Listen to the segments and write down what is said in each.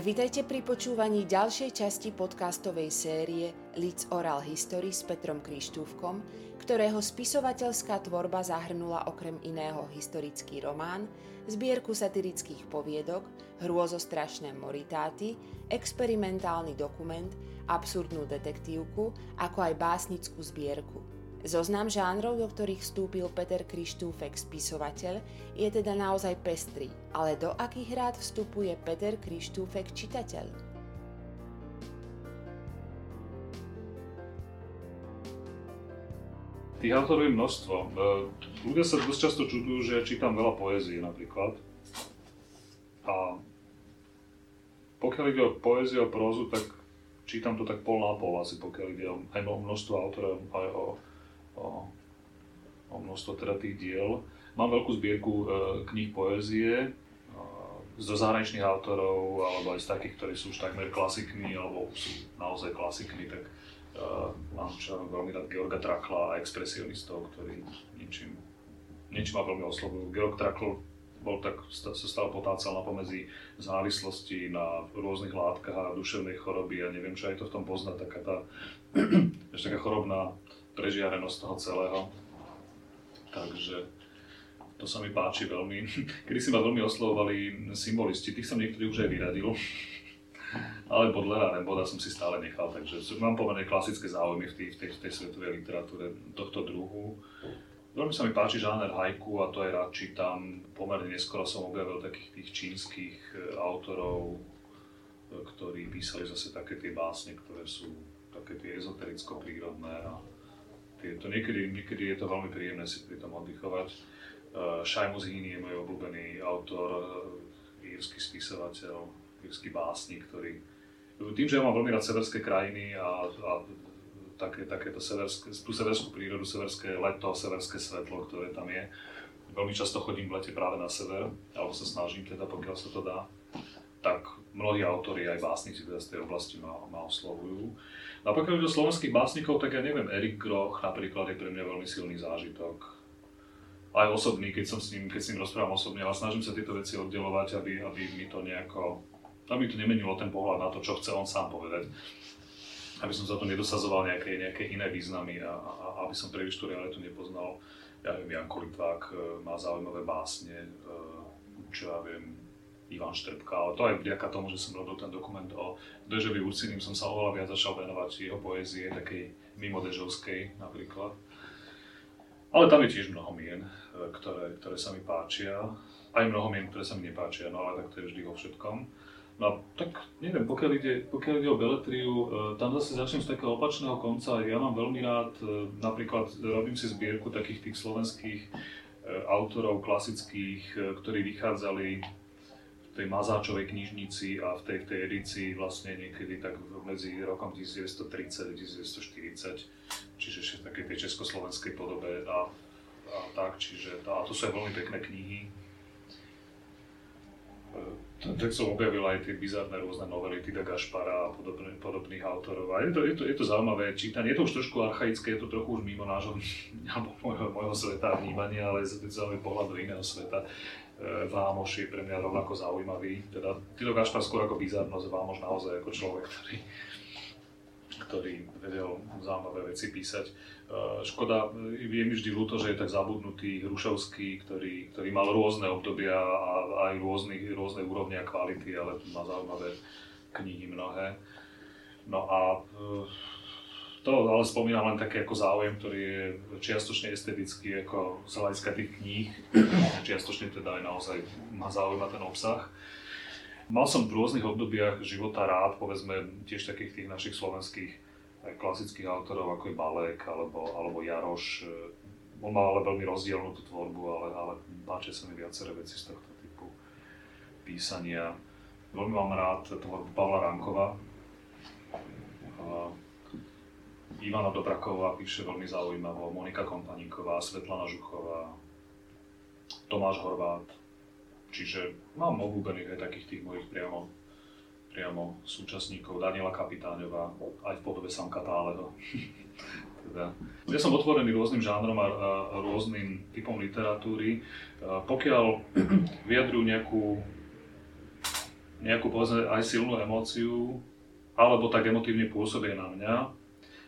Vítajte pri počúvaní ďalšej časti podcastovej série Lids Oral History s Petrom Krištúvkom, ktorého spisovateľská tvorba zahrnula okrem iného historický román, zbierku satirických poviedok, hrôzostrašné moritáty, experimentálny dokument, absurdnú detektívku, ako aj básnickú zbierku. Zoznam žánrov, do ktorých vstúpil Peter Krištúfek, spisovateľ, je teda naozaj pestrý, ale do akých rád vstupuje Peter Krištúfek, čitateľ? Tých autorov je množstvo. E, ľudia sa dosť často čudujú, že čítam veľa poézie napríklad. A pokiaľ ide o poéziu a prózu, tak čítam to tak pol na pol asi, pokiaľ ide aj o množstvo autorov, aj o o, o množstvo teda tých diel. Mám veľkú zbierku e, kníh poézie e, zo zahraničných autorov, alebo aj z takých, ktorí sú už takmer klasikmi, alebo sú naozaj klasikmi, tak e, mám čo veľmi rád Georga Trakla a expresionistov, ktorí niečím, niečím ma veľmi oslovujú. Georg Trakl bol tak, sa stal potácal na pomedzi závislosti na rôznych látkach a duševnej choroby a neviem, čo aj to v tom pozná, taká tá, taká chorobná prežiarenosť toho celého. Takže to sa mi páči veľmi. Kedy si ma veľmi oslovovali symbolisti, tých som niektorých už aj vyradil. Ale Bodlera a Remboda som si stále nechal, takže mám pomerne klasické záujmy v tej, v tej, v tej svetovej literatúre tohto druhu. Veľmi sa mi páči žáner haiku a to aj rád čítam. Pomerne neskoro som objavil takých tých čínskych e, autorov, e, ktorí písali zase také tie básne, ktoré sú také tie ezotericko-prírodné a je to niekedy, niekedy je to veľmi príjemné si pri tom oddychovať. Uh, Seamus Heaney je môj obľúbený autor, uh, írsky spisovateľ, írsky básnik, ktorý tým, že ja mám veľmi rád severské krajiny a, a také, takéto severské, tú severskú prírodu, severské leto, severské svetlo, ktoré tam je. Veľmi často chodím v lete práve na sever, alebo sa snažím teda, pokiaľ sa to dá. Tak mnohí autori, aj básnici teda z tej oblasti ma, ma oslovujú. A pokiaľ ide o slovenských básnikov, tak ja neviem, Erik Groch napríklad je pre mňa veľmi silný zážitok. Aj osobný, keď som s ním, keď s ním rozprávam osobne, ale snažím sa tieto veci oddelovať, aby, aby mi to nejako, aby to nemenilo ten pohľad na to, čo chce on sám povedať. Aby som za to nedosazoval nejaké, nejaké iné významy a, a, a aby som príliš tú realitu nepoznal. Ja viem, Janko Litvák e, má zaujímavé básne, e, čo ja viem, Ivan Štrbka, ale to aj vďaka tomu, že som robil ten dokument o Dežovi Urcinim, som sa oveľa viac začal venovať jeho poézie, takej mimo Dežovskej napríklad. Ale tam je tiež mnoho mien, e, ktoré, ktoré sa mi páčia, aj mnoho mien, ktoré sa mi nepáčia, no ale tak to je vždy vo všetkom. No tak neviem, pokiaľ ide, pokiaľ ide o Beletriu, e, tam zase začnem z takého opačného konca. Ja mám veľmi rád, e, napríklad robím si zbierku takých tých slovenských autorov klasických, ktorí vychádzali tej Mazáčovej knižnici a v tej, v tej edícii vlastne niekedy tak medzi rokom 1930 a 1940, čiže v takej tej československej podobe a, a tak, čiže a to sú aj veľmi pekné knihy. E, tak som objavil aj tie bizarné rôzne novely Tida Gašpara a podobný, podobných autorov. A je to, je, to, je to zaujímavé čítanie. Je to už trošku archaické, je to trochu už mimo nášho alebo môjho, môjho sveta vnímania, ale je to zaujímavý pohľad do iného sveta. Vámoš je pre mňa rovnako zaujímavý. Teda Tito Gašpar skôr ako bizarnosť, Vámoš naozaj ako človek, ktorý, ktorý vedel zaujímavé veci písať. E, škoda, je mi vždy ľúto, že je tak zabudnutý Hrušovský, ktorý, ktorý mal rôzne obdobia a aj rôzne, rôzne úrovne a kvality, ale má zaujímavé knihy mnohé. No a e, to ale spomínam len taký ako záujem, ktorý je čiastočne estetický ako z hľadiska tých kníh, čiastočne teda aj naozaj ma zaujíma ten obsah. Mal som v rôznych obdobiach života rád, povedzme, tiež takých tých našich slovenských klasických autorov, ako je Balek alebo, alebo Jaroš. On mal ale veľmi rozdielnú tú tvorbu, ale, ale páčia sa mi viaceré veci z tohto typu písania. Veľmi mám rád tvorbu Pavla Rankova, Ivana Dobraková píše veľmi zaujímavo, Monika Kompaníková, Svetlana Žuchová, Tomáš Horvát. Čiže mám obľúbených aj takých tých mojich priamo, priamo súčasníkov. Daniela Kapitáňová, aj v podobe Samka Táleho. teda. Ja som otvorený rôznym žánrom a, a rôznym typom literatúry. Pokiaľ vyjadrujú nejakú nejakú povedzme aj silnú emóciu, alebo tak emotívne pôsobia na mňa.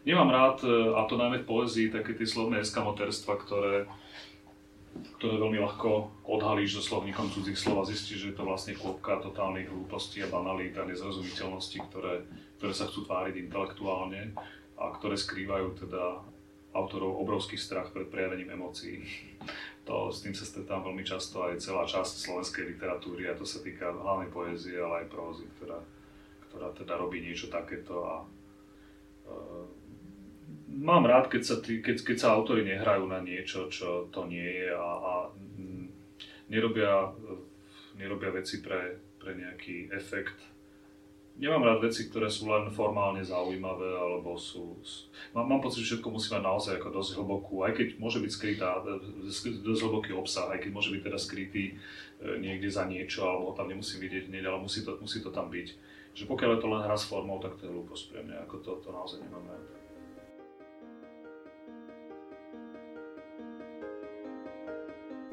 Nemám rád, e, a to najmä v poezii, také tie slovné eskamoterstva, ktoré, ktoré veľmi ľahko odhalíš so slovníkom cudzích slov a zistíš, že je to vlastne klopka totálnych hlúpostí a banalít a nezrozumiteľností, ktoré, ktoré sa chcú tváriť intelektuálne a ktoré skrývajú teda autorov obrovský strach pred prejavením emócií. To, s tým sa stretám veľmi často aj celá časť slovenskej literatúry a to sa týka hlavnej poézie, ale aj prózy, ktorá, ktorá teda robí niečo takéto a uh, mám rád, keď sa, tí, keď, keď sa autory nehrajú na niečo, čo to nie je a, a mm, nerobia, nerobia veci pre, pre nejaký efekt nemám rád veci, ktoré sú len formálne zaujímavé, alebo sú... Mám, mám pocit, že všetko musí mať naozaj ako dosť hlbokú, aj keď môže byť skrytá, dosť hlboký obsah, aj keď môže byť teda skrytý e, niekde za niečo, alebo tam nemusím vidieť hneď, ale musí to, musí to tam byť. Že pokiaľ je to len hra s formou, tak to je hlúposť pre mňa, ako to, to naozaj nemám rád.